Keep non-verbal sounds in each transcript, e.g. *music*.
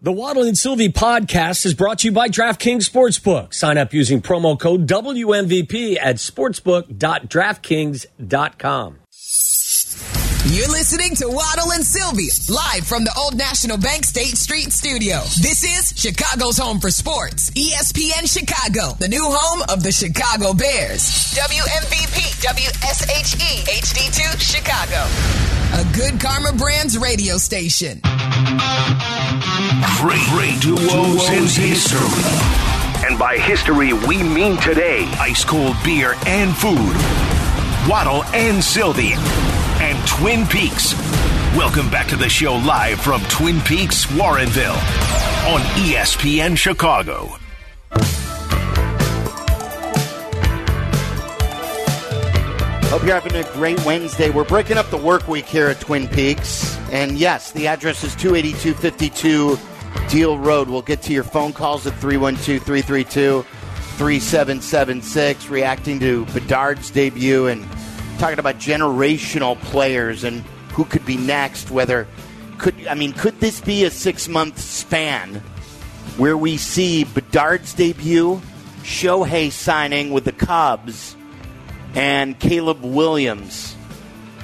The Waddle and Sylvie podcast is brought to you by DraftKings Sportsbook. Sign up using promo code WMVP at sportsbook.draftkings.com. You're listening to Waddle and Sylvie, live from the Old National Bank State Street studio. This is Chicago's home for sports. ESPN Chicago, the new home of the Chicago Bears. WMVP, WSHE, HD2, Chicago. A good Karma Brands radio station. Great, great duos in history. And by history, we mean today. Ice cold beer and food. Waddle and Sylvie. And Twin Peaks. Welcome back to the show live from Twin Peaks, Warrenville. On ESPN Chicago. Hope you're having a great Wednesday. We're breaking up the work week here at Twin Peaks. And yes, the address is 28252 Diehl Road. We'll get to your phone calls at 312 332 3776, reacting to Bedard's debut and talking about generational players and who could be next. Whether, could I mean, could this be a six month span where we see Bedard's debut, Shohei signing with the Cubs, and Caleb Williams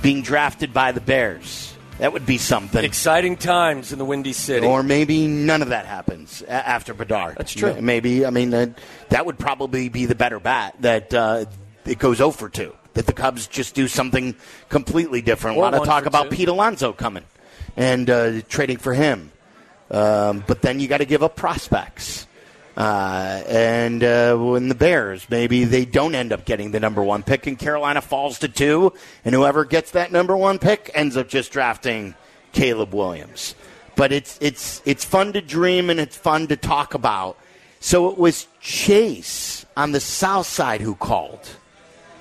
being drafted by the Bears. That would be something. Exciting times in the Windy City. Or maybe none of that happens after Bedard. That's true. Maybe, I mean, that, that would probably be the better bet that uh, it goes over 2. That the Cubs just do something completely different. Or a lot of talk about two. Pete Alonso coming and uh, trading for him. Um, but then you got to give up prospects. Uh, and uh, when the Bears, maybe they don't end up getting the number one pick, and Carolina falls to two, and whoever gets that number one pick ends up just drafting Caleb Williams. But it's it's it's fun to dream and it's fun to talk about. So it was Chase on the South Side who called.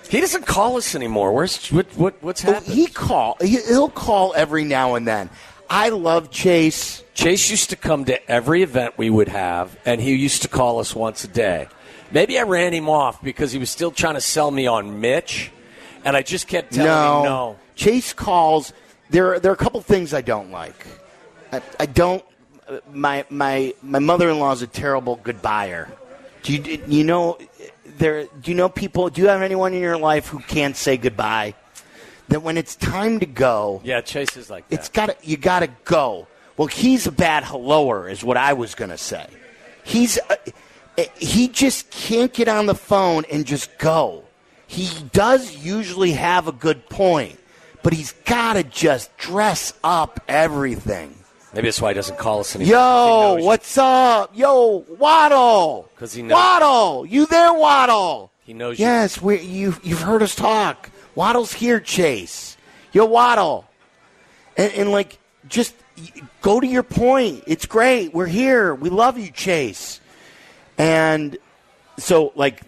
He doesn't call us anymore. Where's what, what what's happening? he call he, he'll call every now and then. I love Chase. Chase used to come to every event we would have, and he used to call us once a day. Maybe I ran him off because he was still trying to sell me on Mitch, and I just kept telling no, him no. Chase calls. There, there are a couple things I don't like. I, I don't. My my my mother in law is a terrible goodbyer. Do you you know there? Do you know people? Do you have anyone in your life who can't say goodbye? That when it's time to go, Yeah, Chase is like that. it's got you got to go. Well, he's a bad helloer, is what I was to say. He's uh, he just can't get on the phone and just go. He does usually have a good point, but he's got to just dress up everything. Maybe that's why he doesn't call us anymore. Yo, what's up? Yo, Waddle. 'Cause he knows- Waddle, you there, Waddle? He knows you. Yes, we you you've heard us talk. Waddle's here, Chase. Yo, Waddle, and, and like just go to your point. It's great. We're here. We love you, Chase. And so, like,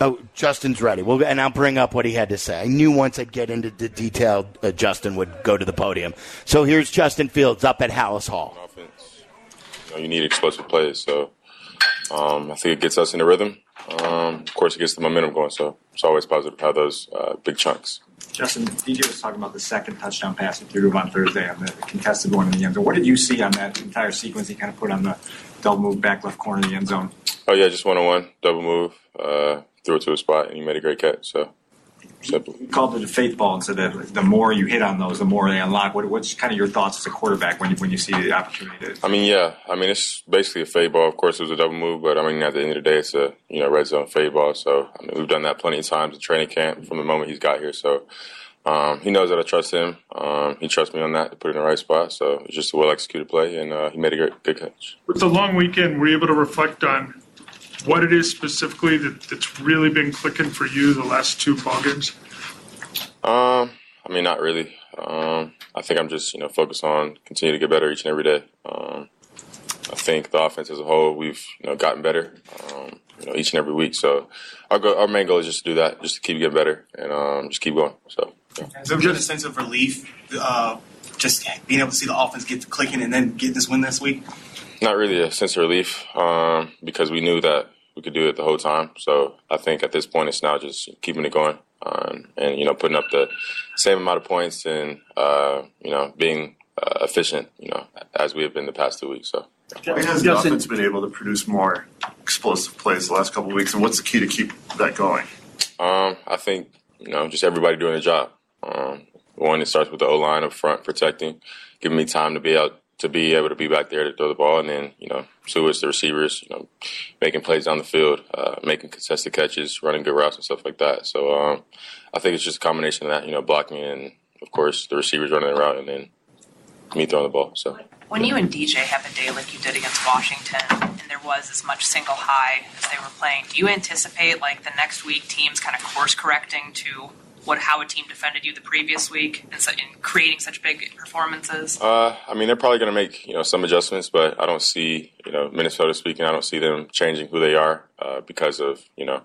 oh, Justin's ready. Well, and I'll bring up what he had to say. I knew once I'd get into the detail, uh, Justin would go to the podium. So here's Justin Fields up at Halas Hall. offense. You, know, you need explosive plays, so um, I think it gets us in the rhythm. Um, of course, it gets the momentum going, so it's always positive to have those uh, big chunks. Justin, DJ was talking about the second touchdown pass he threw on Thursday on the contested one in the end zone. What did you see on that entire sequence he kind of put on the double move back left corner of the end zone? Oh yeah, just one on one, double move, uh, threw it to a spot, and he made a great catch. So simple. He called it a fade ball and said that the more you hit on those, the more they unlock. What, what's kind of your thoughts as a quarterback when you, when you see the opportunity? To, I mean, yeah, I mean it's basically a fade ball. Of course, it was a double move, but I mean at the end of the day, it's a you know red zone fade ball. So I mean we've done that plenty of times in training camp from the moment he's got here. So. Um, he knows that I trust him. Um, he trusts me on that to put it in the right spot. So it's just a well executed play, and uh, he made a great, good catch. With the long weekend, were you able to reflect on what it is specifically that, that's really been clicking for you the last two ball games? Um, I mean, not really. Um, I think I'm just you know focused on continue to get better each and every day. Um, I think the offense as a whole, we've you know gotten better, um, you know, each and every week. So our go- our main goal is just to do that, just to keep getting better and um, just keep going. So. Yeah. Has there been a sense of relief, uh, just being able to see the offense get clicking and then get this win this week? Not really a sense of relief um, because we knew that we could do it the whole time. So I think at this point it's now just keeping it going um, and you know putting up the same amount of points and uh, you know being uh, efficient, you know, as we have been the past two weeks. So Why has the offense been able to produce more explosive plays the last couple of weeks, and what's the key to keep that going? Um, I think you know just everybody doing their job. Um, one, it starts with the O line up front protecting, giving me time to be out to be able to be back there to throw the ball, and then you know, two is the receivers, you know, making plays down the field, uh, making contested catches, running good routes and stuff like that. So um, I think it's just a combination of that, you know, blocking and of course the receivers running the route, and then me throwing the ball. So. When you and DJ have a day like you did against Washington, and there was as much single high as they were playing, do you anticipate like the next week teams kind of course correcting to what how a team defended you the previous week and so, in creating such big performances? Uh, I mean, they're probably going to make you know some adjustments, but I don't see you know Minnesota speaking. I don't see them changing who they are uh, because of you know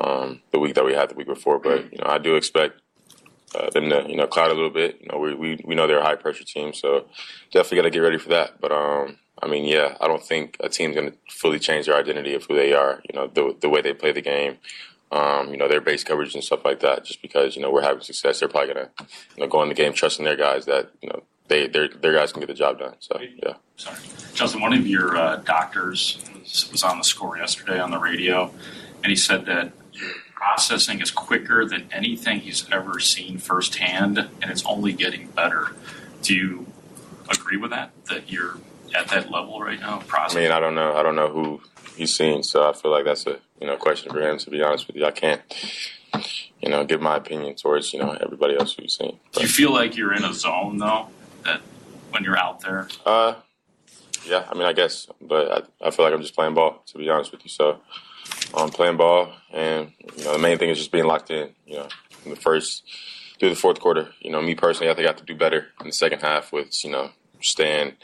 um, the week that we had the week before. But you know, I do expect uh, them to you know cloud a little bit. You know, we we, we know they're a high pressure team, so definitely got to get ready for that. But um, I mean, yeah, I don't think a team's going to fully change their identity of who they are. You know, the the way they play the game. Um, you know, their base coverage and stuff like that. Just because you know we're having success, they're probably gonna you know go in the game trusting their guys that you know they their their guys can get the job done. So yeah. Sorry, Justin. One of your uh, doctors was, was on the score yesterday on the radio, and he said that processing is quicker than anything he's ever seen firsthand, and it's only getting better. Do you agree with that? That you're at that level right now? Processing? I mean, I don't know. I don't know who he's seen, so I feel like that's a you know question for him. To be honest with you, I can't you know give my opinion towards you know everybody else who's seen. Do you feel like you're in a zone though? That when you're out there, Uh, yeah, I mean, I guess, but I, I feel like I'm just playing ball. To be honest with you, so I'm playing ball, and you know the main thing is just being locked in. You know, in the first through the fourth quarter. You know, me personally, I think I have to do better in the second half with you know staying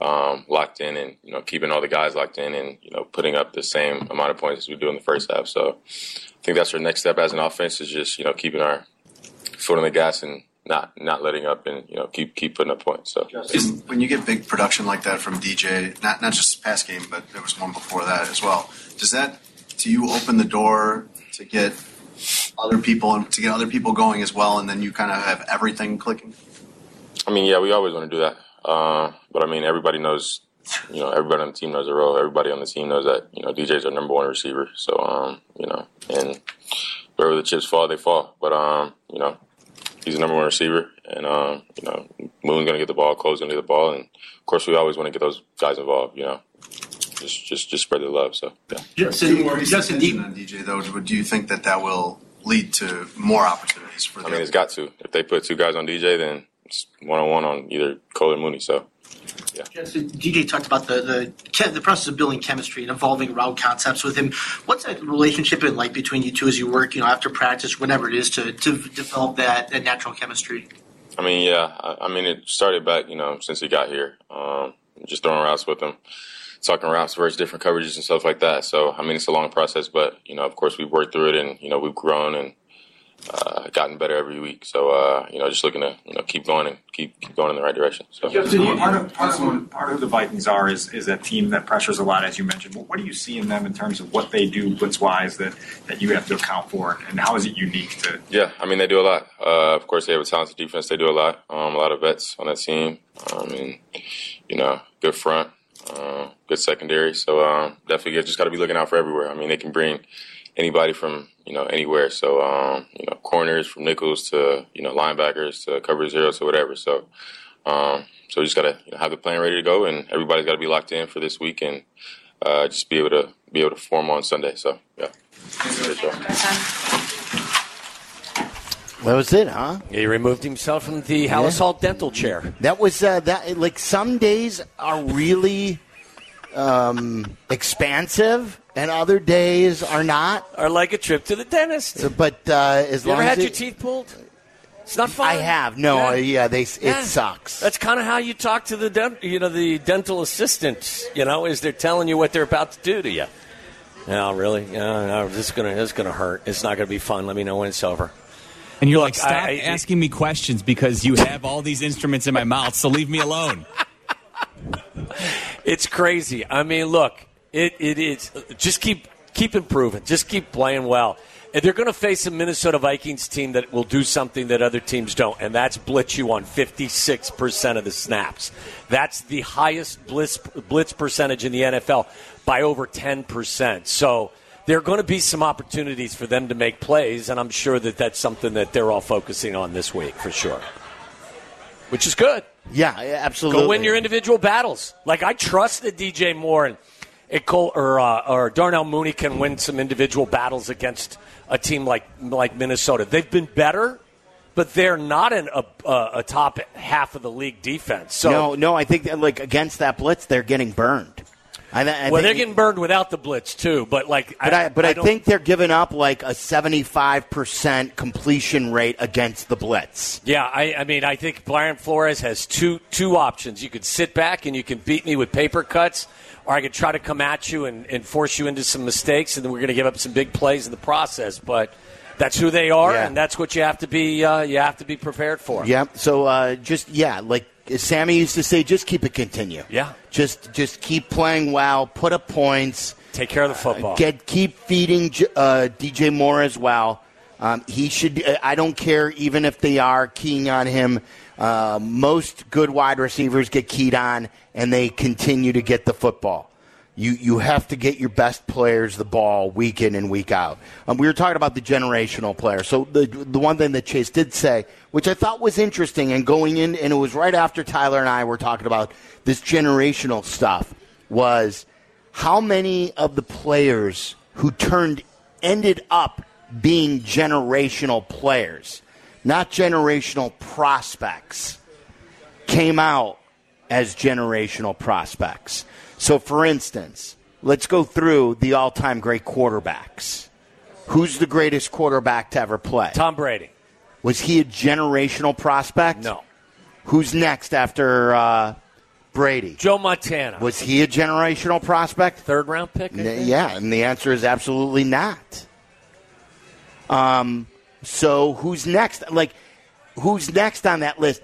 um, locked in and you know keeping all the guys locked in and you know putting up the same amount of points as we do in the first half. So I think that's our next step as an offense is just you know keeping our foot on the gas and not not letting up and you know keep keep putting up points. So. Is- When you get big production like that from DJ, not not just past game, but there was one before that as well. Does that to you open the door to get other people and to get other people going as well, and then you kind of have everything clicking? I mean, yeah, we always want to do that. Uh, but I mean, everybody knows, you know, everybody on the team knows their role. Everybody on the team knows that, you know, DJ's our number one receiver. So, um, you know, and wherever the chips fall, they fall. But, um, you know, he's the number one receiver. And, um, you know, Moon's going to get the ball, Cole's going to get the ball. And, of course, we always want to get those guys involved, you know. Just, just, just spread the love. So, yeah. Justin, Justin on DJ though, do you think that that will lead to more opportunities for them? I mean, it's got to. If they put two guys on DJ, then it's one on one on either Cole or Mooney. So, Justin, DJ talked about the the, the process of building chemistry and evolving route concepts with him. What's that relationship been like between you two as you work, you know, after practice, whenever it is, to, to develop that, that natural chemistry? I mean, yeah. I, I mean, it started back, you know, since he got here. Um, just throwing routes with him, talking routes versus different coverages and stuff like that. So, I mean, it's a long process, but you know, of course, we've worked through it, and you know, we've grown and uh, gotten better every week. So, uh, you know, just looking to you know keep going and keep keep going in the right direction. So, Justin, part of, part, of, part of the Vikings are is, is a team that pressures a lot, as you mentioned. What, what do you see in them in terms of what they do blitz wise that, that you have to account for, and how is it unique to? Yeah, I mean they do a lot. Uh, of course, they have a talented defense. They do a lot. Um, a lot of vets on that team. Um, and you know, good front, uh, good secondary. So um, definitely just got to be looking out for everywhere. I mean, they can bring anybody from you know anywhere. So um, you know, corners from nickels to you know linebackers to cover zeros to whatever. So um, so we just got to you know, have the plan ready to go, and everybody's got to be locked in for this week and uh, just be able to be able to perform on Sunday. So yeah. That was it, huh? He removed himself from the Halas Hall dental chair. That was uh, that. Like some days are really um, expansive, and other days are not. Are like a trip to the dentist. But uh, as You long ever as had your teeth pulled? It's not fun. I have. No, Yeah. uh, yeah, they. It sucks. That's kind of how you talk to the dent, you know the dental assistants. You know, is they're telling you what they're about to do to you. No, really, no, no, this is gonna this is gonna hurt. It's not gonna be fun. Let me know when it's over. And you're like, Look, stop I- I- asking me questions because you have all these instruments in my mouth, so leave me alone. *laughs* It's crazy. I mean, look, it, it is just keep keep improving. Just keep playing well. And they're going to face a Minnesota Vikings team that will do something that other teams don't, and that's blitz you on 56% of the snaps. That's the highest blitz, blitz percentage in the NFL by over 10%. So there are going to be some opportunities for them to make plays, and I'm sure that that's something that they're all focusing on this week for sure, which is good. Yeah, absolutely. Go win your individual battles. Like I trust the DJ Moore and Cole, or uh, or Darnell Mooney can win some individual battles against a team like like Minnesota. They've been better, but they're not in a, a, a top half of the league defense. So no, no, I think that, like against that blitz, they're getting burned. I, I well, they're getting burned without the blitz too. But like, But I, but I, think they're giving up like a seventy-five percent completion rate against the blitz. Yeah, I, I mean, I think Brian Flores has two two options. You could sit back and you can beat me with paper cuts, or I could try to come at you and, and force you into some mistakes, and then we're going to give up some big plays in the process. But that's who they are, Yeah. and that's what you have to be uh, you have to be prepared for. Yeah. So uh, just yeah, like Sammy used to say, just keep it continue. Yeah. Just just keep playing well, put up points, take care of the football. get keep feeding uh, DJ Moore as well. Um, he should. I don't care even if they are keying on him. Uh, most good wide receivers get keyed on, and they continue to get the football. You you have to get your best players the ball week in and week out. Um, we were talking about the generational player. So the the one thing that Chase did say, which I thought was interesting, and going in, and it was right after Tyler and I were talking about this generational stuff, was how many of the players who turned ended up being generational players, not generational prospects, came out as generational prospects. So, for instance, let's go through the all time great quarterbacks. Who's the greatest quarterback to ever play? Tom Brady. Was he a generational prospect? No. Who's next after uh, Brady? Joe Montana. Was he a generational prospect? Third round pick? N- yeah, and the answer is absolutely not. Um, so who's next? Like, who's next on that list?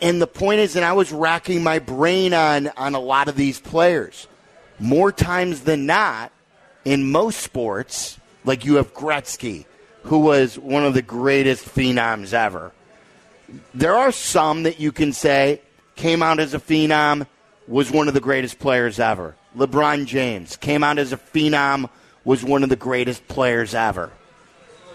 And the point is, and I was racking my brain on on a lot of these players. More times than not, in most sports, like you have Gretzky, who was one of the greatest phenoms ever. There are some that you can say came out as a phenom, was one of the greatest players ever. LeBron James came out as a phenom, was one of the greatest players ever.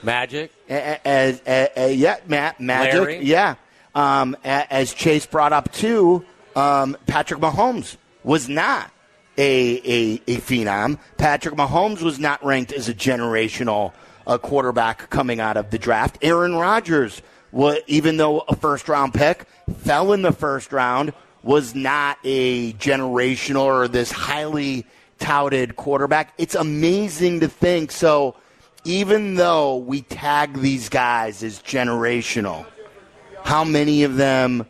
Magic. As, as, yeah, Matt Magic. Larry. Yeah. Um, as Chase brought up too, um, Patrick Mahomes was not a, a a phenom. Patrick Mahomes was not ranked as a generational uh, quarterback coming out of the draft. Aaron Rodgers, wa even though a first round pick, fell in the first round, was not a generational or this highly touted quarterback. It's amazing to think. So even though we tag these guys as generational, how many of them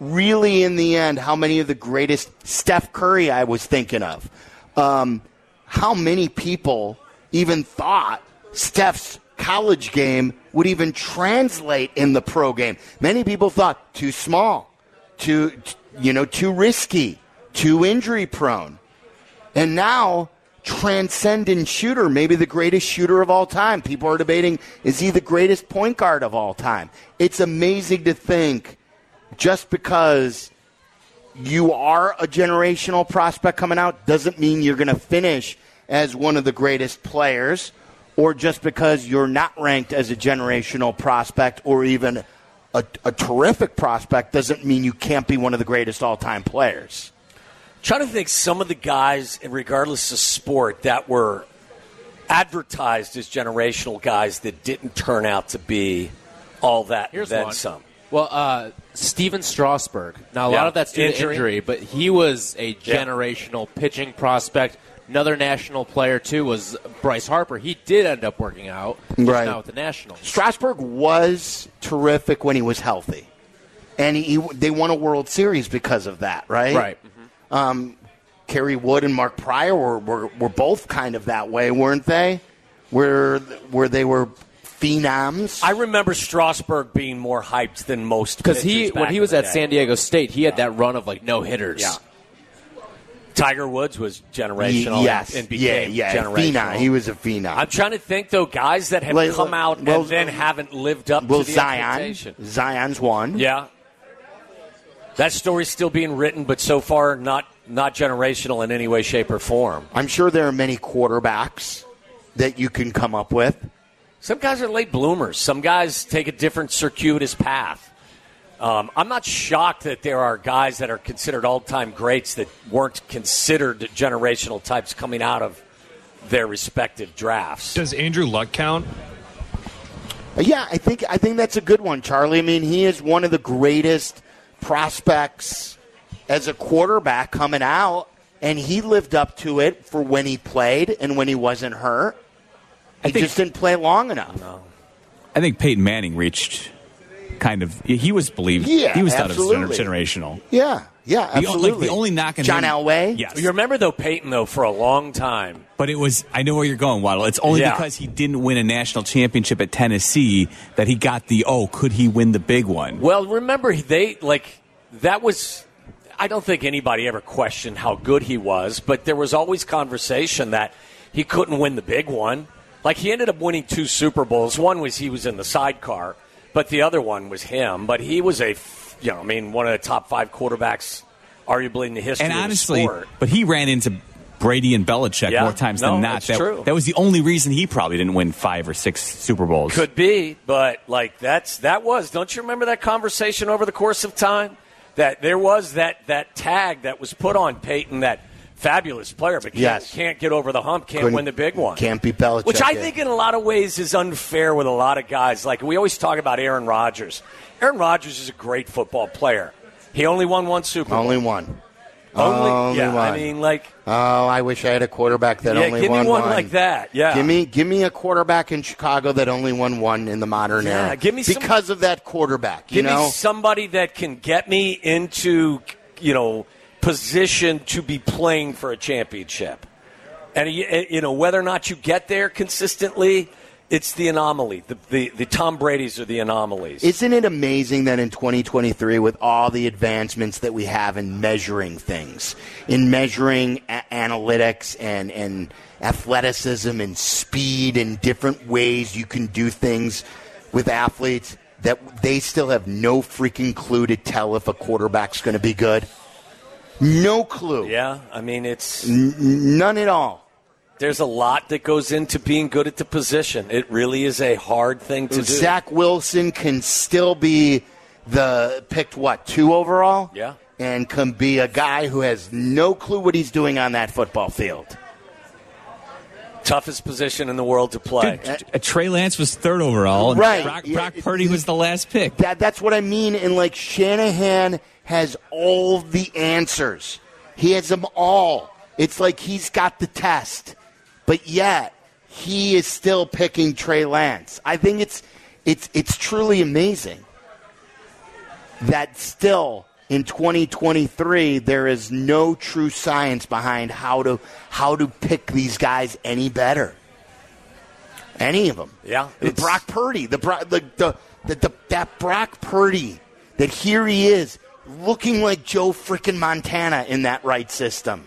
really in the end, how many of the greatest Steph Curry I was thinking of, um, how many people even thought Steph's college game would even translate in the pro game? Many people thought too small, too, you know, too risky, too injury prone. And now, transcendent shooter, maybe the greatest shooter of all time. People are debating is he the greatest point guard of all time? It's amazing to think just because you are a generational prospect coming out doesn't mean you're going to finish as one of the greatest players, or just because you're not ranked as a generational prospect or even a, a terrific prospect doesn't mean you can't be one of the greatest all time players. Trying to think some of the guys, and regardless of sport, that were advertised as generational guys that didn't turn out to be all that. Here's then one. some. Well, uh, Stephen Strasburg. Now, a Yeah. lot of that's due Injury. to injury, but he was a Yeah. generational pitching prospect. Another national player, too, was Bryce Harper. He did end up working out just Right. now with the Nationals. Strasburg was terrific when he was healthy, and he, they won a World Series because of that, right? Right. Um, Kerry Wood and Mark Prior were, were were both kind of that way, weren't they? Where where they were phenoms. I remember Strasburg being more hyped than most Because he, pitchers when he was at day. San Diego State, he had that run of like no hitters. Yeah. Tiger Woods was generational. yes, and yeah, became yeah, generational. phenom. He was a phenom. I'm trying to think though, guys that have Like, come out well, and then haven't lived up well, to the Zion, expectation. Zion's one. Yeah, that story's still being written, but so far not not generational in any way, shape, or form. I'm sure there are many quarterbacks that you can come up with. Some guys are late bloomers. Some guys take a different circuitous path. Um, I'm not shocked that there are guys that are considered all-time greats that weren't considered generational types coming out of their respective drafts. Does Andrew Luck count? Yeah, I think I think that's a good one, Charlie. I mean, he is one of the greatest prospects as a quarterback coming out, and he lived up to it for when he played and when he wasn't hurt. He just didn't play long enough. I think Peyton Manning reached kind of. He was believed. Yeah, he was thought of as generational. Yeah, yeah, The like, absolutely. the only knock on John him- Elway. Yes. You remember though Peyton though for a long time. But it was. I know where you're going, Waddle. It's only Yeah. because he didn't win a national championship at Tennessee that he got the. Oh, could he win the big one? Well, remember they like that was. I don't think anybody ever questioned how good he was, but there was always conversation that he couldn't win the big one. Like he ended up winning two Super Bowls. One was he was in the sidecar, but the other one was him. But he was a, you know, I mean, one of the top five quarterbacks, arguably in the history And of honestly, the sport. but he ran into Brady and Belichick Yeah, more times no, than not. that, true. that was the only reason he probably didn't win five or six Super Bowls. Could be, but like that's that was. Don't you remember that conversation over the course of time? That there was that that tag that was put on Peyton that fabulous player, but can't, Yes. can't get over the hump, can't Couldn't- win the big one. Can't be Belichick. Which I yeah. think in a lot of ways is unfair with a lot of guys. Like we always talk about Aaron Rodgers. Aaron Rodgers is a great football player. He only won one Super Bowl. only one. Only, Only yeah. one. I mean, like, Oh, I wish I had a quarterback that yeah, only give me won one like that. Yeah, Give me, give me a quarterback in Chicago that only won one in the modern Yeah, era. give me some- because of that quarterback. You Give know, me somebody that can get me into, you know, position to be playing for a championship. And, you know, whether or not you get there consistently, it's the anomaly. The, the, the Tom Brady's are the anomalies. Isn't it amazing that in 2023, with all the advancements that we have in measuring things, in measuring a- analytics and, and athleticism and speed and different ways you can do things with athletes, that they still have no freaking clue to tell if a quarterback's going to be good? No clue. yeah, I mean, it's. N- none at all. There's a lot that goes into being good at the position. It really is a hard thing to do. Zach Wilson can still be the picked what two overall? Yeah. and can be a guy who has no clue what he's doing on that football field. Toughest position in the world to play. Uh, Trey Lance was third overall, and Right. Brock, Yeah, Brock Purdy was the last pick. That that's what I mean. And like Shanahan has all the answers. He has them all. It's like he's got the test, but yet he is still picking Trey Lance. I think it's it's it's truly amazing that still in 2023 there is no true science behind how to how to pick these guys any better. Any of them. Yeah, Brock Purdy, the, Bro- the, the, the, the that Brock Purdy, that here he is looking like Joe frickin' Montana in that right system.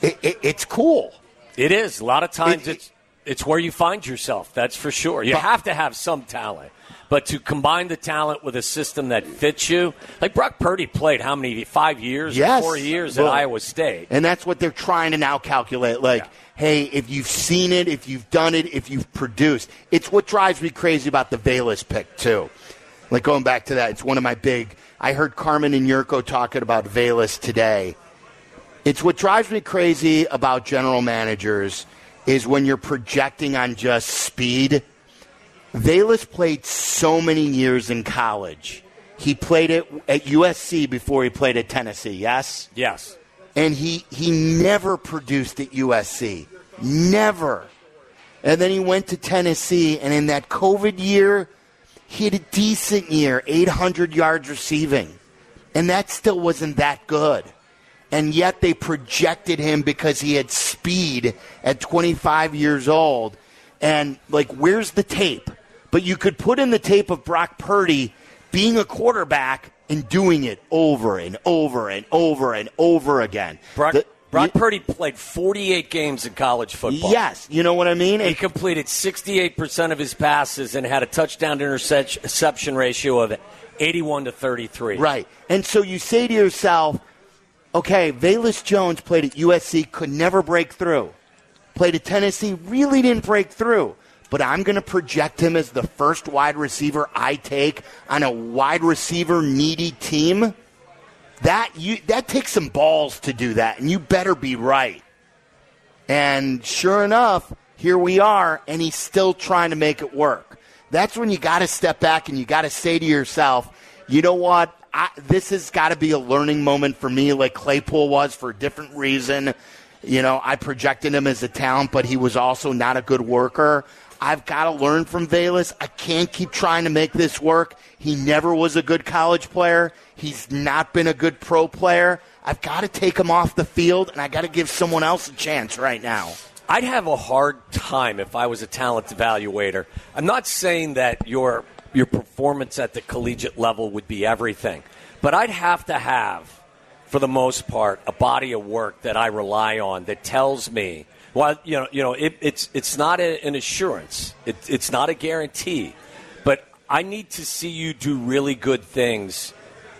It, it, it's cool. It is. A lot of times it's it's where you find yourself, that's for sure. You But- have to have some talent. But to combine the talent with a system that fits you, like Brock Purdy played how many five years, or Yes. four years Well, at Iowa State. And that's what they're trying to now calculate. Like, hey, if you've seen it, if you've done it, if you've produced, it's what drives me crazy about the Velus pick too. Like going back to that, it's one of my big. I heard Carmen and Jurko talking about Velus today. It's what drives me crazy about general managers is when you're projecting on just speed. Velus played so many years in college. He played it at USC before he played at Tennessee. Yes Yes. and he he never produced at USC. Never. And then he went to Tennessee, and in that COVID year, he had a decent year, 800 yards receiving. And that still wasn't that good. And yet they projected him because he had speed at 25 years old. And, like, where's the tape? But you could put in the tape of Brock Purdy being a quarterback and doing it over and over and over and over again. Brock, The- Brock Purdy played 48 games in college football. Yes, you know what I mean? He completed 68% of his passes and had a touchdown to interception ratio of 81 to 33. Right. And so you say to yourself, okay, Velus Jones played at USC, could never break through. Played at Tennessee, really didn't break through. But I'm going to project him as the first wide receiver I take on a wide receiver needy team. That you that takes some balls to do that, and you better be right. And sure enough, here we are, and he's still trying to make it work. That's when you got to step back and you got to say to yourself, you know what? I, this has got to be a learning moment for me, like Claypool was for a different reason. You know, I projected him as a talent, but he was also not a good worker. I've got to learn from Velus. I can't keep trying to make this work. He never was a good college player. He's not been a good pro player. I've got to take him off the field, and I got to give someone else a chance right now. I'd have a hard time if I was a talent evaluator. I'm not saying that your your performance at the collegiate level would be everything, but I'd have to have, for the most part, a body of work that I rely on that tells me. Well, you know, you know, it, it's it's not a, an assurance. It, it's not a guarantee, but I need to see you do really good things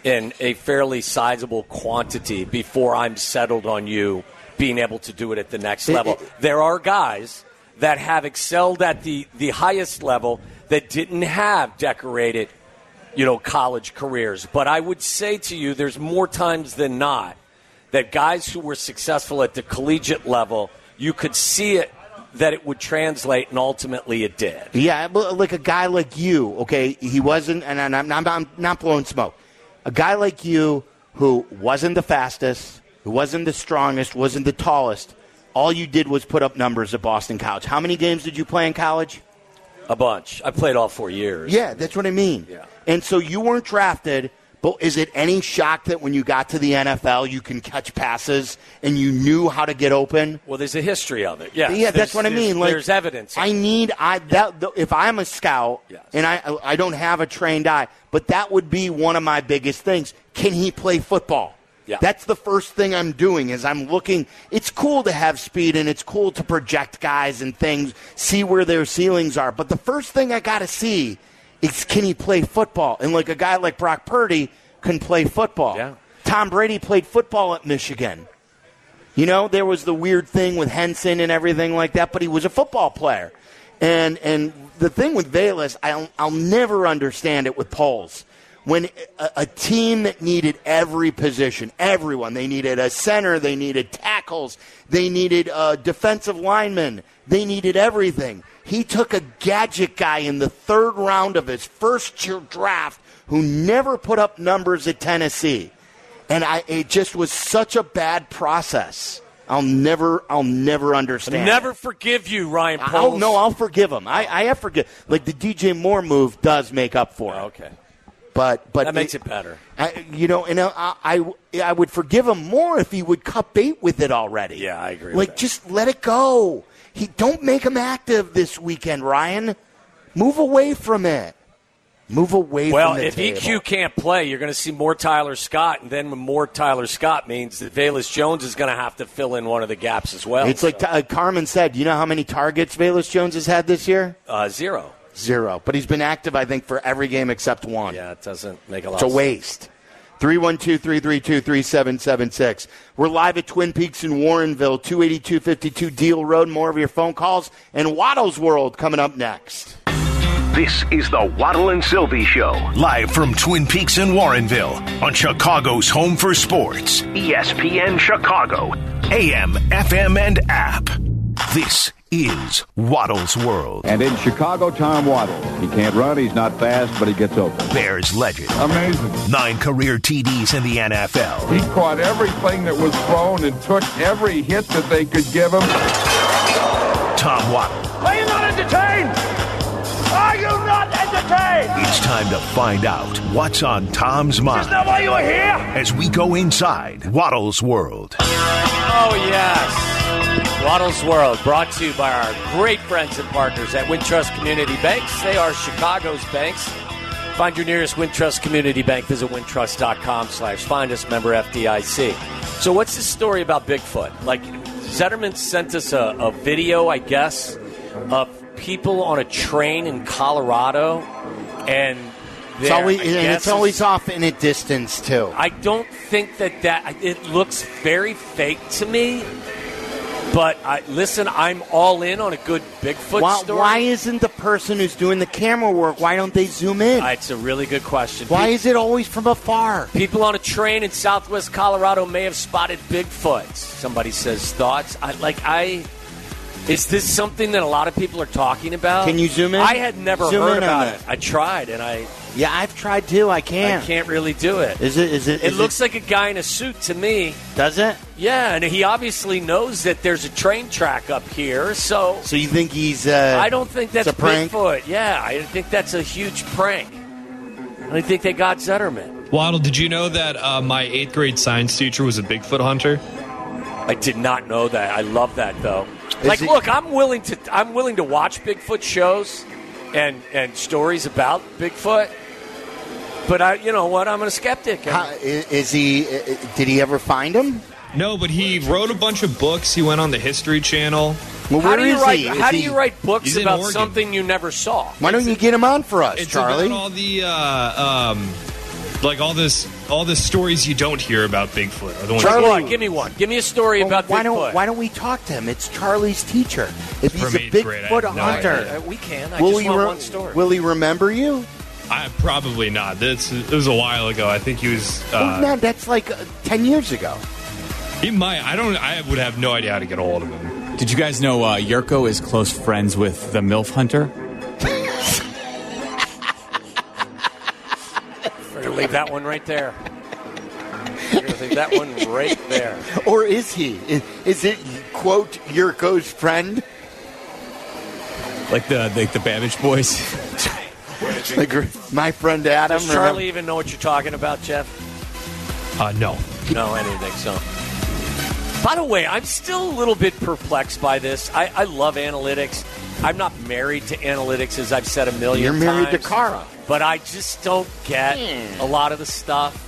in a fairly sizable quantity before I'm settled on you being able to do it at the next level. there are guys that have excelled at the, the highest level that didn't have decorated, you know, college careers. But I would say to you, there's more times than not that guys who were successful at the collegiate level, you could see it that it would translate, and ultimately it did. Yeah, like a guy like you, okay, he wasn't, and I'm, I'm, I'm not blowing smoke. A guy like you who wasn't the fastest, who wasn't the strongest, wasn't the tallest. All you did was put up numbers at Boston College. How many games did you play in college? A bunch. I played all four years. Yeah, that's what I mean. Yeah. And so you weren't drafted, but is it any shock that when you got to the NFL, you can catch passes and you knew how to get open? Well, there's a history of it. Yeah, yeah, that's what I mean. Like, there's evidence. I need I that if I'm a scout and I I don't have a trained eye, but that would be one of my biggest things. Can he play football? Yeah. That's the first thing I'm doing is I'm looking. It's cool to have speed and it's cool to project guys and things, see where their ceilings are. But the first thing I got to see is can he play football? And like a guy like Brock Purdy can play football. Yeah. Tom Brady played football at Michigan. You know, there was the weird thing with Henson and everything like that, but he was a football player. And and the thing with Velus, I'll, I'll never understand it with Poles. When a, a team that needed every position, everyone, they needed a center, they needed tackles, they needed a defensive linemen, they needed everything. He took a gadget guy in the third round of his first year draft who never put up numbers at Tennessee. And I, it just was such a bad process. I'll never, I'll never understand. Never forgive you, Ryan I'll, no, I'll forgive him. I, I have forgive. Like the DJ Moore move does make up for it. Okay. But but That makes it better. I, you know, and I, I I would forgive him more if he would cut bait with it already. Yeah, I agree. Like just let it go. He don't make him active this weekend, Ryan. Move away from it. Move away Well, if table. EQ can't play, you're going to see more Tyler Scott, and then more Tyler Scott means that Velus Jones is going to have to fill in one of the gaps as well. It's like uh, Carmen said. You know how many targets Velus Jones has had this year? uh, zero. Zero. But he's been active, I think, for every game except one. Yeah, it doesn't make a lot. It's a of waste. 312 332 3776. We're live at Twin Peaks in Warrenville, 28252 Diehl Road. More of your phone calls and Waddle's World coming up next. This is the Waddle and Sylvie Show, live from Twin Peaks in Warrenville on Chicago's Home for Sports, ESPN Chicago, AM, FM, and app. This is Waddle's World. And in Chicago, Tom Waddle. He can't run, he's not fast, but he gets open. Bears legend. Amazing. Nine career TDs in the NFL. He caught everything that was thrown and took every hit that they could give him. Tom Waddle. Are you not entertained? Are you not entertained? It's time to find out what's on Tom's mind. Is that why you are here? As we go inside Waddle's World. Oh, yes. Waddle's World, brought to you by our great friends and partners at Wintrust Community Banks. They are Chicago's banks. Find your nearest Wintrust community bank. Visit wintrust.com slash find us member FDIC. So what's this story about Bigfoot? Like Zetterman sent us a, a video, I guess, of people on a train in Colorado and It's always, and it's always off in a distance too. I don't think that that it looks very fake to me. But I, listen, I'm all in on a good Bigfoot Why, story. why isn't the person who's doing the camera work? Why don't they zoom in? Uh, it's a really good question. Why Pe- is it always from afar? People on a train in southwest Colorado may have spotted Bigfoot. Somebody says thoughts. I, like I, is this something that a lot of people are talking about? Can you zoom in? I had never Zoom heard about it. I tried and I Yeah, I've tried too. I can't. I can't really do it. Is it? Is it? It is looks like a guy in a suit to me. Does it? Yeah, and he obviously knows that there's a train track up here, so So you think he's? Uh, I don't think that's a prank. Bigfoot. Yeah, I think that's a huge prank. I think they got Zetterman. Waddle, did you know that uh, my eighth grade science teacher was a Bigfoot hunter? I did not know that. I love that though. Is like, he- look, I'm willing to I'm willing to watch Bigfoot shows and and stories about Bigfoot. But I, you know what? I'm a skeptic. How, i- is he? i- i- Did he ever find him? No, but he wrote a bunch of books. He went on the History Channel. Well, how do you is write? he? Is How do he- you write books He's about Oregon. something you never saw? Why don't you get him on for us, It's Charlie? about all the uh, um, like all this all the stories you don't hear about Bigfoot. Are the ones Charlie, you- on, give me one. Give me a story Well, about why Bigfoot. don't Why don't we talk to him? It's Charlie's teacher. If he's a eighth grade, I Bigfoot have no hunter, idea. Uh, we can. I will just want re- one story. Will he remember you? I, probably not. That's it was a while ago. I think he was. oh, Uh, no, that's like uh, ten years ago. He might. I don't. I would have no idea how to get a hold of him. Did you guys know uh, Jurko is close friends with the MILF Hunter? *laughs* We're gonna leave that one right there. We're gonna leave that one right there. *laughs* Or is he? Is, is it quote Jurko's friend? Like the like the Babbage boys? *laughs* *laughs* Like my friend Adam. Does Charlie even know what you're talking about, Jeff? Uh, no. No, I didn't think so. By the way, I'm still a little bit perplexed by this. I, I love analytics. I'm not married to analytics, as I've said a million You're married to times. Kara. But I just don't get Hmm. a lot of the stuff.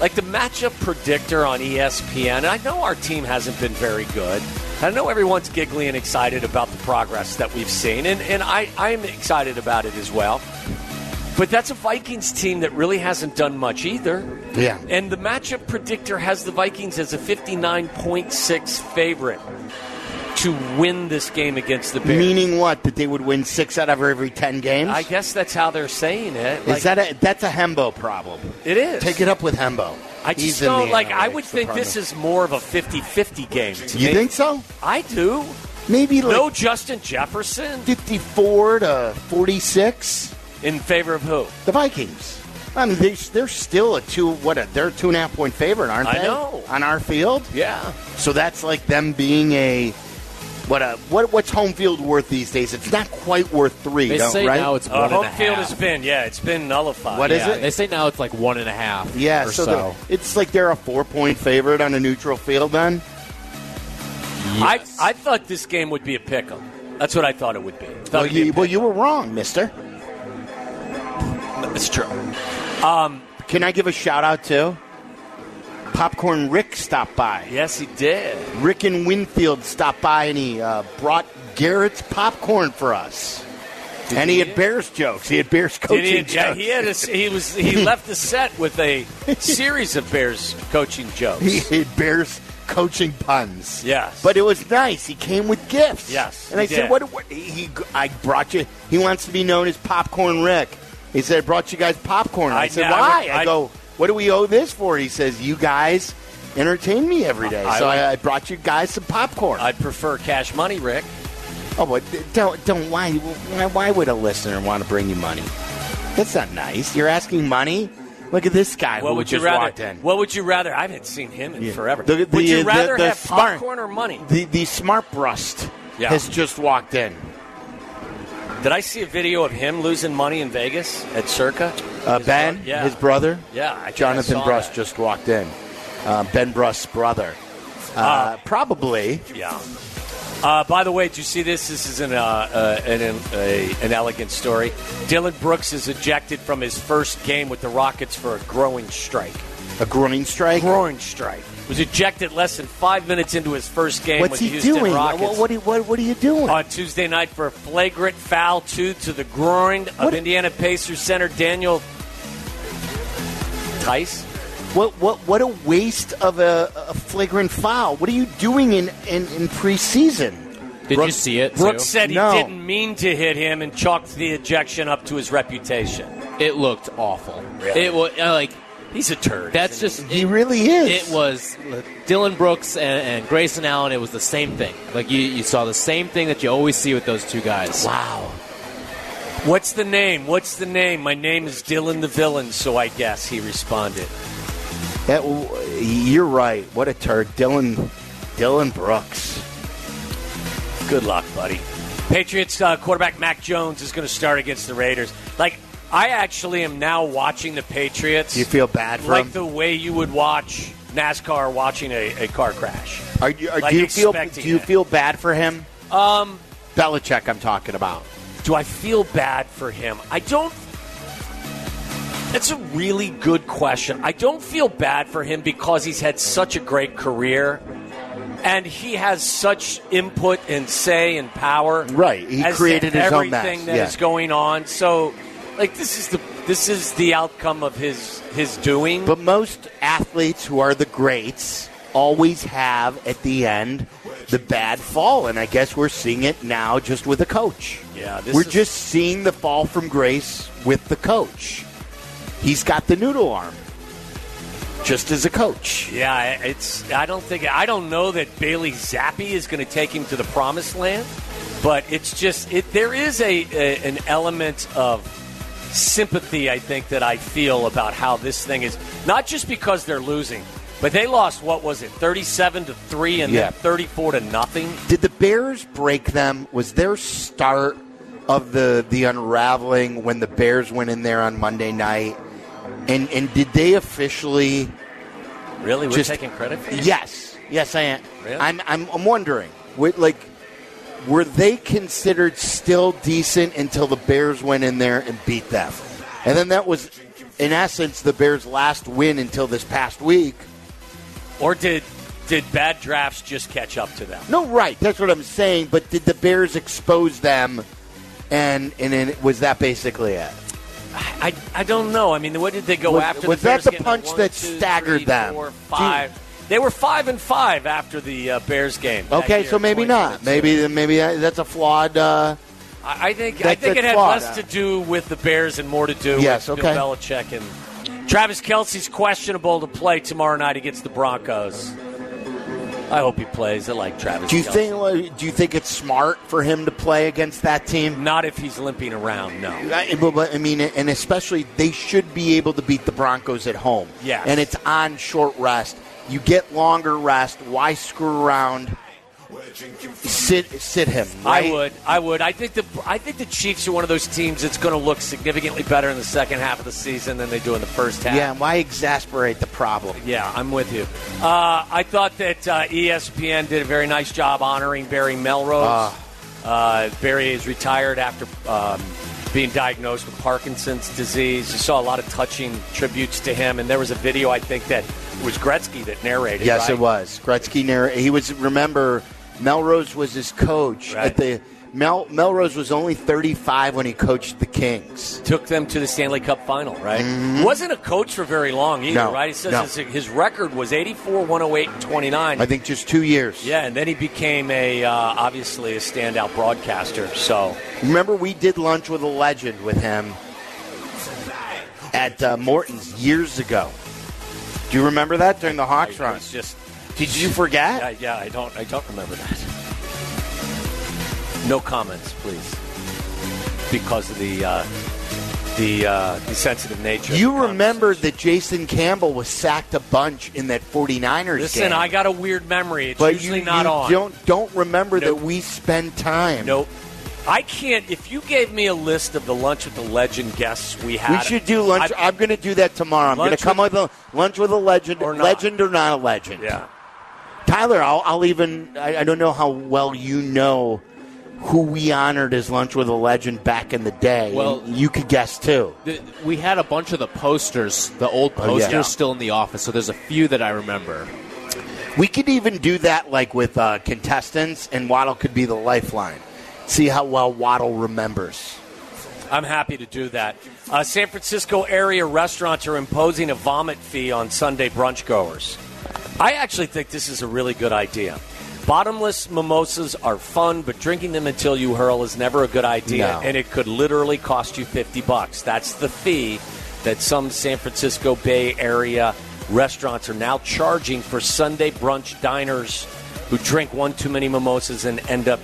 Like the matchup predictor on ESPN. I know our team hasn't been very good. I know everyone's giggly and excited about the progress that we've seen, and, and I, I'm excited about it as well. But that's a Vikings team that really hasn't done much either. Yeah. And the matchup predictor has the Vikings as a 59.6 favorite to win this game against the Bears. Meaning what? That they would win six out of every ten games? I guess that's how they're saying it. is Like, that a, that's a Hembo problem? it is. Take it up with Hembo. I just in don't the like. I would think this is more of a 50-50 game. To You me. think so? I do. Maybe like no Justin Jefferson fifty-four to forty-six in favor of who? the Vikings. I mean, they, they're still a two. What? A, they're a two and a half point favorite, aren't I they? know. on our field. Yeah. So that's like them being a what? A what? What's home field worth these days? It's not quite worth three. They say right? now it's Uh, one and home a field half. has been yeah, it's been nullified. What is Yeah, it? They say now it's like one and a half. Yeah, or so, so. it's like they're a four point favorite on a neutral field. Then I I thought this game would be a pick 'em. That's what I thought it would be. Well, it'd be you, well, you were wrong, Mister. It's true. Um, Can I give a shout out to Popcorn Rick stopped by. Yes, he did. Rick and Winfield stopped by and he uh, brought Garrett's popcorn for us. and he had Bears jokes. He had Bears coaching Did he, yeah, jokes. he had a, he was he *laughs* left the set with a series of Bears coaching jokes. He had Bears coaching puns. Yes. But it was nice. He came with gifts. Yes, And I he said, what, what he, I brought you, he wants to be known as Popcorn Rick. He said, I brought you guys popcorn. I, I- said, I why? would- I, I- go, what do we owe this for? He says, you guys entertain me every day. I so I, I brought you guys some popcorn. I'd prefer cash money, Rick. Oh, but don't don't why why, why would a listener want to bring you money? That's not nice. You're asking money. Look at this guy What who would you just rather? walked in. What would you rather? I haven't seen him in Yeah. forever. The- would the- you the- rather the have smart- popcorn or money? The the smart brust Yeah. has just walked in. Did I see a video of him losing money in Vegas at Circa? Uh, ben, yeah. his brother, Yeah, I think I Jonathan saw Brust that. just walked in. Uh, ben Brust's brother, uh, probably. Yeah. Uh, by the way, did you see this? This is an, uh, uh, an, a, an elegant story. Dillon Brooks is ejected from his first game with the Rockets for a growing strike. A groin strike? Growing strike. Was ejected less than five minutes into his first game What's with he the Houston doing? Rockets. What, what, are you, what, what are you doing? on Tuesday night for a flagrant foul two to the groin of Indiana Pacers center Daniel Theis. What what what a waste of a, a flagrant foul! What are you doing in in, in preseason? Did you see it? Brooks too? said he No. didn't mean to hit him and chalked the ejection up to his reputation. It looked awful. Really? It was uh, like he's a turd. That's just He really is. It was Dillon Brooks and, and Grayson Allen. It was the same thing. Like you, you saw the same thing that you always see with those two guys. Wow. What's the name? What's the name? My name is Dillon the Villain, so I guess he responded. That, you're right. What a turd, Dillon Dillon Brooks. Good luck, buddy. Patriots uh, quarterback Mac Jones is going to start against the Raiders. Like, I actually am now watching the Patriots. You feel bad for him? like him? the way you would watch NASCAR watching a, a car crash. Are you, are, Like do you feel do you it. feel bad for him? Um, Belichick, I'm talking about. do I feel bad for him? I don't. That's a really good question. I don't feel bad for him because he's had such a great career. And he has such input and say and power. Right. He created his own everything mess. that Yeah. is going on. So, like, this is the this is the outcome of his his doing. But most athletes who are the greats always have at the end the bad fall, and I guess we're seeing it now just with a coach. Yeah, this we're is- just seeing the fall from grace with the coach. He's got the noodle arm, just as a coach. Yeah, it's. I don't think. I don't know that Bailey Zappe is going to take him to the promised land, but it's just. It, there is a, a an element of sympathy, I think, that I feel about how this thing is. Not just because they're losing, but they lost. What was it, thirty-seven to three, and Yeah. then thirty-four to nothing. Did the Bears break them? Was their start of the the unraveling when the Bears went in there on Monday night? And and did they officially? Really, we're Just- taking credit for this? Yes, yes, I am. Really? I'm, I'm, I'm wondering, like, were they considered still decent until the Bears went in there and beat them? And then that was, in essence, the Bears' last win until this past week. Or did did bad drafts just catch up to them? No, right, that's what I'm saying. But did the Bears expose them? And and then was that basically it? I, I don't know. I mean, what did they go Was- after? was the that the punch one, that two, staggered three, them? four, five. They were five and five after the uh, Bears game. Okay, so maybe not. Maybe maybe that's a flawed. Uh, I think I think it had flawed. less to do with the Bears and more to do Yes, with okay. Bill Belichick and Travis Kelce's questionable to play tomorrow night against the Broncos. I hope he plays. I like Travis. do you Kelce. think? Do you think it's smart for him to play against that team? Not if he's limping around. No. I, but, I mean, and especially they should be able to beat the Broncos at home. Yeah. And it's on short rest. You get longer rest. Why screw around? Sit, sit him. Right? I would. I would. I think the I think the Chiefs are one of those teams that's going to look significantly better in the second half of the season than they do in the first half. Yeah. Why exasperate the problem? Yeah, I'm with you. Uh, I thought that uh, ESPN did a very nice job honoring Barry Melrose. Ah. Uh, Barry is retired after um, being diagnosed with Parkinson's disease. You saw a lot of touching tributes to him, and there was a video I think that it was Gretzky that narrated. Yes, right? it was. Gretzky. narr- He was. Remember, Melrose was his coach Right. at the. Mel, Melrose was only 35 when he coached the Kings. Took them to the Stanley Cup final, right? Wasn't a coach for very long either, Mm-hmm. No, right? He says no. his, his record was 84, 108, and 29. I think just two years. Yeah, and then he became a uh, obviously a standout broadcaster. So Remember, we did lunch with a legend with him at uh, Morton's years ago. Do you remember that during the Hawks I run? just Did you forget? yeah, yeah, I don't I don't remember that. No comments, please, because of the uh, the uh, the sensitive nature. You the remember that Jason Campbell was sacked a bunch in that 49ers game. Listen, game. I got a weird memory. It's but usually you, not you on. don't don't remember Nope. that we spend time. Nope. I can't. If you gave me a list of the lunch with the legend guests we had, We should do lunch. I- I, am going to do that tomorrow. I'm going to come with a lunch with a legend, Or legend or not a legend. yeah. Tyler, I'll, I'll even, I, I don't know how well you know who we honored as Lunch with a Legend back in the day. Well- and you could guess too. The- We had a bunch of the posters, the old Oh, yeah. posters, still in the office. So there's a few that I remember. We could even do that like with uh, contestants, and Waddle could be the lifeline. See how well Waddle remembers. I'm happy to do that. Uh, San Francisco area restaurants are imposing a vomit fee on Sunday brunch goers. I actually think this is a really good idea. Bottomless mimosas are fun, but drinking them until you hurl is never a good idea, No. and it could literally cost you 50 bucks. That's the fee that some San Francisco Bay Area restaurants are now charging for Sunday brunch diners who drink one too many mimosas and end up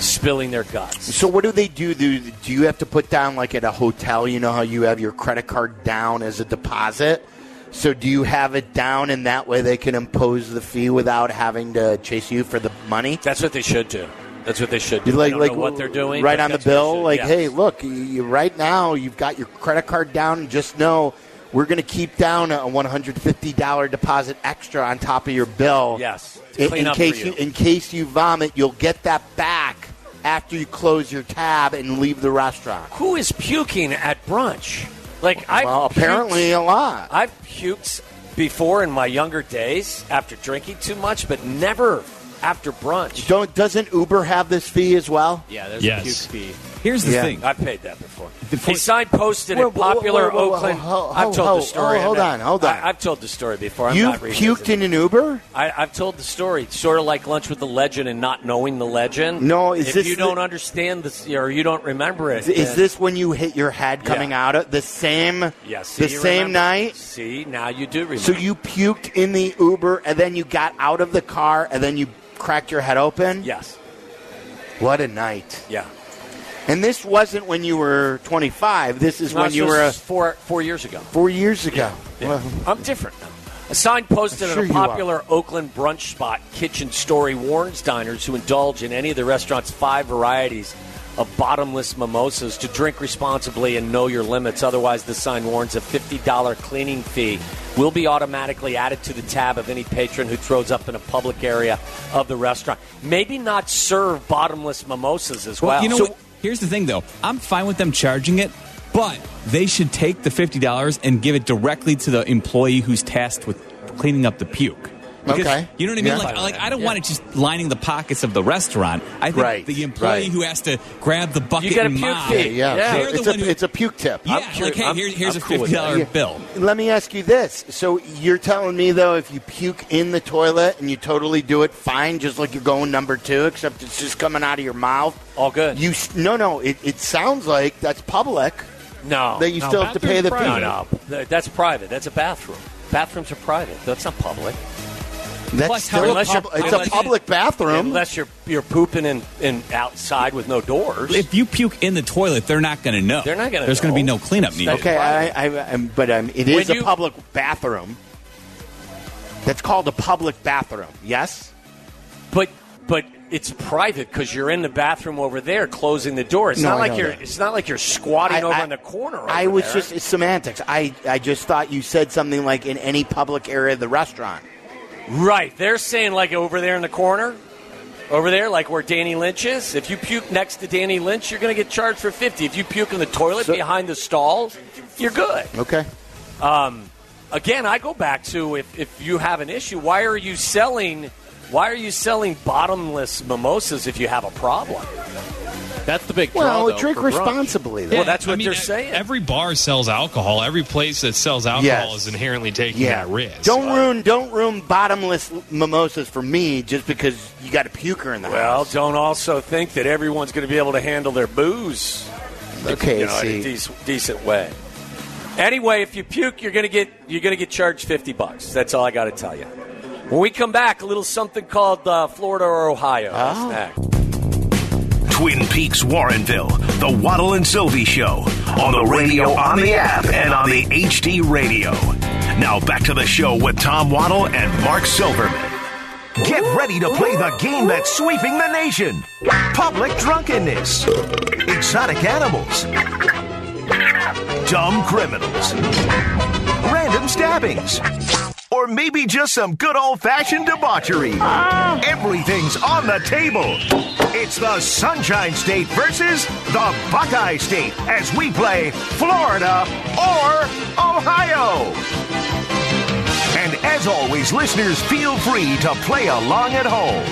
spilling their guts. So what do they do? Do, do you have to put down like at a hotel? You know how you have your credit card down as a deposit. So do you have it down, and that way they can impose the fee without having to chase you for the money? That's what they should do. That's what they should do. Like, like know what they're doing. right on the that's what they bill. Like, Yes. hey, look, you, you- right now you've got your credit card down. Just know we're going to keep down a one hundred fifty dollar deposit extra on top of your bill. Yes, in, in case for you. in case you vomit, you'll get that back after you close your tab and leave the restaurant. Who is puking at brunch? Like, I Well, apparently a lot. I've puked before in my younger days after drinking too much, but never after brunch. Don't doesn't Uber have this fee as well? Yeah, there's Yes. a puke fee. Here's the Yeah. thing. I've paid that before. Before- a sign posted Whoa, at whoa, whoa, popular whoa, whoa, whoa, Oakland. ho- I've ho- told ho- the story. hold on, hold on. I, have told the story before. I'm You've not revisiting puked in an Uber? I, I've told the story, sort of like lunch with the legend and not knowing the legend. No, is if this you the- don't understand this or you don't remember it? Is then- this when you hit your head coming Yeah. out of the same Yes, see, the same remember. night? See, now you do remember. So you puked in the Uber and then you got out of the car and then you cracked your head open? Yes. What a night. Yeah. And this wasn't when you were 25. This is No, when this you was were a, four four years ago. four years ago. Yeah. Well, I'm different now. A sign posted sure at a popular Oakland brunch spot, Kitchen Story, warns diners who indulge in any of the restaurant's five varieties of bottomless mimosas to drink responsibly and know your limits. Otherwise, the sign warns a $50 cleaning fee will be automatically added to the tab of any patron who throws up in a public area of the restaurant. Maybe not serve bottomless mimosas as well. Well, you know what? Here's the thing, though. I'm fine with them charging it, but they should take the fifty dollars and give it directly to the employee who's tasked with cleaning up the puke. Because, Okay. You know what I mean? Yeah. Like, like I don't want it just lining the pockets of the restaurant. I think Right, the employee right. who has to grab the bucket You get a and puke mop, fee. yeah, Yeah. so it's, a, who- it's a puke tip. Yeah, I'm like hey, I'm- here's, here's I'm a cool with fifty dollar that. bill. Let me ask you this. So you're telling me though, if you puke in the toilet and you totally do it fine, just like you're going number two, except it's just coming out of your mouth. All good. You s- no no. It, it sounds like that's public. No. That you No, still have to pay the fee. No, no. That's private. That's a bathroom. Bathrooms are private. That's not public. That's Plus, still a unless you're- pub- it's a public bathroom. Unless you're you're pooping in, in outside with no doors. If you puke in the toilet, they're not going to know. They're not gonna There's going to be no cleanup needed. okay, I, I, I'm, but um, it is When a you- public bathroom. That's called a public bathroom. Yes. but but it's private because you're in the bathroom over there, closing the door. It's No, not I like know you're. that. It's not like you're squatting I- over I- in the corner. I was there. just it's semantics. I, I just thought you said something like in any public area of the restaurant. Right. They're saying like over there in the corner. Over there, like where Danny Lynch is, if you puke next to Danny Lynch, you're going to get charged for fifty. If you puke in the toilet So- behind the stalls, you're good. Okay. Um, again, I go back to if, if you have an issue, why are you selling? Why are you selling bottomless mimosas if you have a problem? That's the big draw. Well, though, drink responsibly. Though. Well, that's what I mean, they're saying. Every bar sells alcohol. Every place that sells alcohol Yes. is inherently taking yeah. that risk. Don't ruin don't ruin bottomless mimosas for me just because you got a puker in the Well, house. don't also think that everyone's going to be able to handle their booze. Okay, you know, in a dec- decent way. Anyway, if you puke, you're going to get you're going to get charged fifty bucks. That's all I got to tell you. When we come back, a little something called uh, Florida or Ohio. That's Oh. Twin Peaks Warrenville, the Waddle and Sylvie Show. On the radio, on the app, and on the HD radio. Now back to the show with Tom Waddle and Mark Silverman. Get ready to play the game that's sweeping the nation. Public drunkenness. Exotic animals. Dumb criminals. Random stabbings. Or maybe just some good old fashioned debauchery. Everything's on the table. It's the Sunshine State versus the Buckeye State as we play Florida or Ohio. And as always, listeners feel free to play along at home.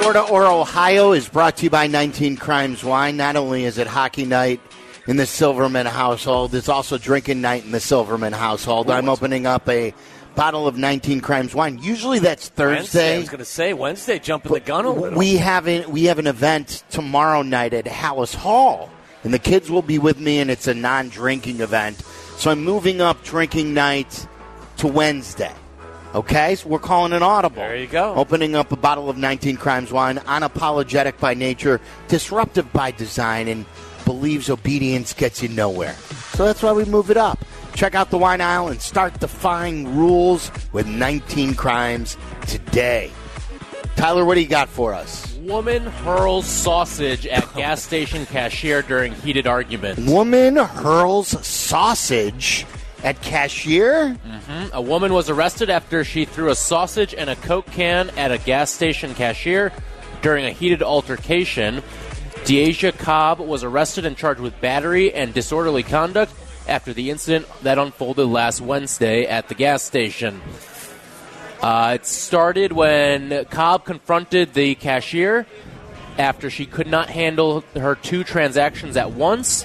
Florida or Ohio is brought to you by 19 Crimes Wine. Not only is it hockey night in the Silverman household, it's also drinking night in the Silverman household. I'm opening up a bottle of 19 Crimes Wine. Usually that's Wednesday, I was going to say Wednesday, jumping the gun a little. We have an, we have an event tomorrow night at Halas Hall, and the kids will be with me, and it's a non-drinking event. So I'm moving up drinking night to Wednesday. Okay, so we're calling an audible. There you go. Opening up a bottle of 19 Crimes wine, unapologetic by nature, disruptive by design, and believes obedience gets you nowhere. So that's why we move it up. Check out the wine aisle and start defying rules with 19 Crimes today. Tyler, what do you got for us? Woman hurls sausage at gas station cashier during heated argument. Woman hurls sausage at cashier. Mhm. A woman was arrested after she threw a sausage and a Coke can at a gas station cashier during a heated altercation. Deasia Cobb was arrested and charged with battery and disorderly conduct after the incident that unfolded last Wednesday at the gas station. Uh, it started when Cobb confronted the cashier after she could not handle her two transactions at once.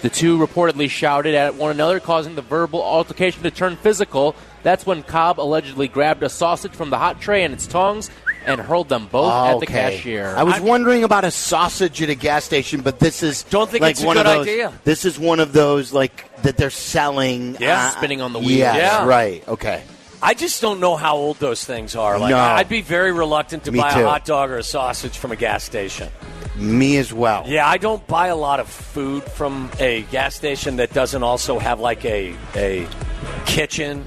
The two reportedly shouted at one another, causing the verbal altercation to turn physical. That's when Cobb allegedly grabbed a sausage from the hot tray and its tongs and hurled them both at the Okay. cashier. I was wondering about a sausage at a gas station, but this is Don't think like it's a one good of those, idea. This is one of those like that they're selling. Yeah. uh, Spinning on the yes, wheel. Yeah. right. Okay. I just don't know how old those things are. Like, No. I'd be very reluctant to Me buy too. a hot dog or a sausage from a gas station. Me as well. Yeah, I don't buy a lot of food from a gas station that doesn't also have like a a kitchen,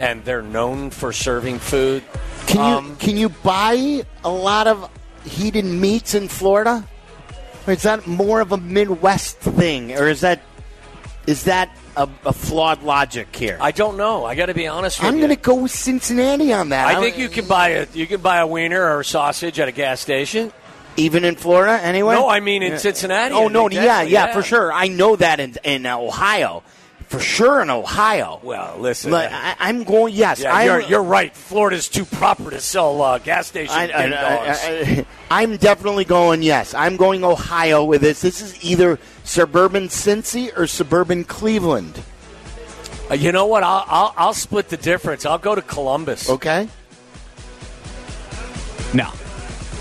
and they're known for serving food. Can you Um, can you buy a lot of heated meats in Florida? Or is that more of a Midwest thing, or is that is that a, a flawed logic here? I don't know. I got to be honest with I'm you. going to go with Cincinnati on that. I think you can buy a you can buy a wiener or a sausage at a gas station. even in Florida anyway. No, I mean in. Cincinnati. Oh no, Exactly, yeah, yeah, yeah. for sure. I know that in in uh, Ohio, for sure in Ohio. Well, listen, Like, I, I'm going. Yes, Yeah, I, you're, you're right. Florida's too proper to sell uh, gas station I, ding dongs. am definitely going. Yes, I'm going Ohio with this. This is either suburban Cincy or suburban Cleveland. Uh, you know what? I'll, I'll I'll split the difference. I'll go to Columbus. Okay. No.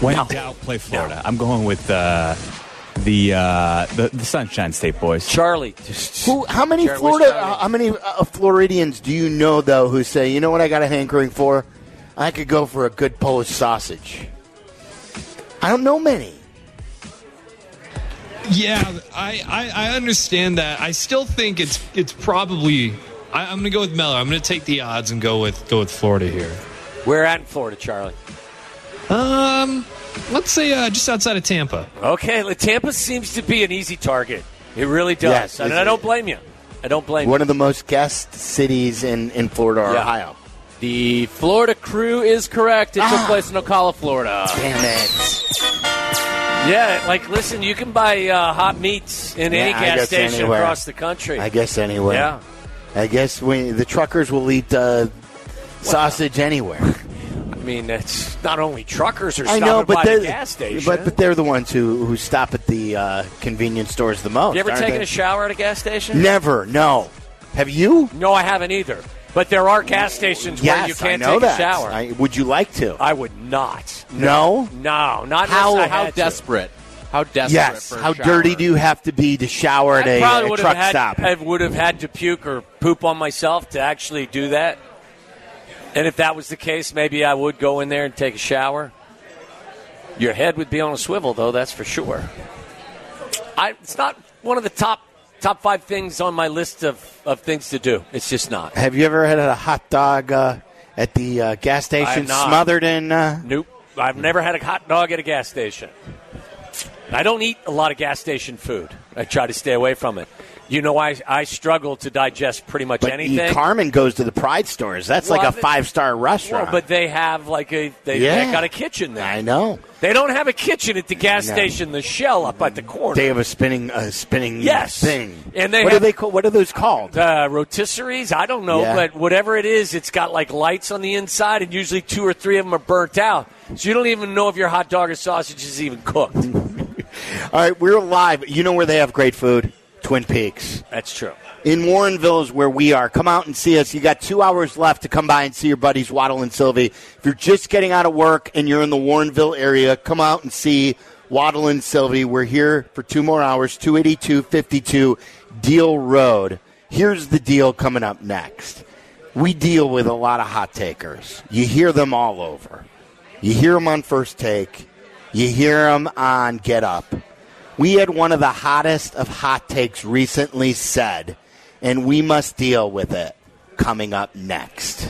When in doubt, play Florida. I'm going with uh, the, uh, the the Sunshine State boys. Charlie. Who? How many Jared, Florida? Uh, how many uh, Floridians do you know though who say, you know what, I got a hankering for? I could go for a good Polish sausage. I don't know many. Yeah, I, I, I understand that. I still think it's it's probably. I, I'm going to go with Miller. I'm going to take the odds and go with go with Florida here. Where at in Florida, Charlie? Um, let's say uh, just outside of Tampa. Okay, well, Tampa seems to be an easy target. It really does, Yes, and I don't blame you. I don't blame you. One of the most guest cities in, in Florida or Yeah. Ohio. The Florida crew is correct. It took place in Ocala, Florida. Damn it. Yeah, like listen, you can buy uh, hot meats in Yeah, any I gas station anywhere. across the country. I guess anywhere. Yeah. I guess we, the truckers will eat uh, sausage anywhere. I mean, it's not only truckers are I know, but by they're the gas station. but but they're the ones who, who stop at the uh, convenience stores the most. you ever aren't taken they? a shower at a gas station? Never. No. Have you? No, I haven't either. But there are gas stations yes, where you can't I know take that. a shower. I, would you like to? I would not. No? No, not How, I how had to. desperate? How desperate? yes. For a How shower. dirty do you have to be to shower at I a, a truck had, stop? I would have had to puke or poop on myself to actually do that. And if that was the case, maybe I would go in there and take a shower. Your head would be on a swivel, though. That's for sure. I, it's not one of the top top five things on my list of, of things to do. It's just not. Have you ever had a hot dog uh, at the uh, gas station smothered in? Uh, Nope. I've never had a hot dog at a gas station. I don't eat a lot of gas station food. I try to stay away from it. You know, I I struggle to digest pretty much But anything. Carmen goes to the Pride stores. That's Well, like a five star Well, restaurant. but they have like a they, Yeah. they got a kitchen there. I know. They don't have a kitchen at the gas No. station. The Shell up at the corner. They have a spinning a spinning Yes. thing. And they what have- are they call, what are those called? uh, rotisseries. I don't know, Yeah. but whatever it is, it's got like lights on the inside, and usually two or three of them are burnt out. So you don't even know if your hot dog or sausage is even cooked. *laughs* All right, we're live. You know where they have great food? Twin Peaks. That's true. In Warrenville is where we are. Come out and see us. You got two hours left to come by and see your buddies Waddle and Sylvie. If you're just getting out of work and you're in the Warrenville area, come out and see Waddle and Sylvie. We're here for two more hours, 28252 Diehl Road. Here's the deal coming up next. We deal with a lot of hot takers. You hear them all over. You hear them on First Take. You hear them on Get Up. We had one of the hottest of hot takes recently said, and we must deal with it coming up next.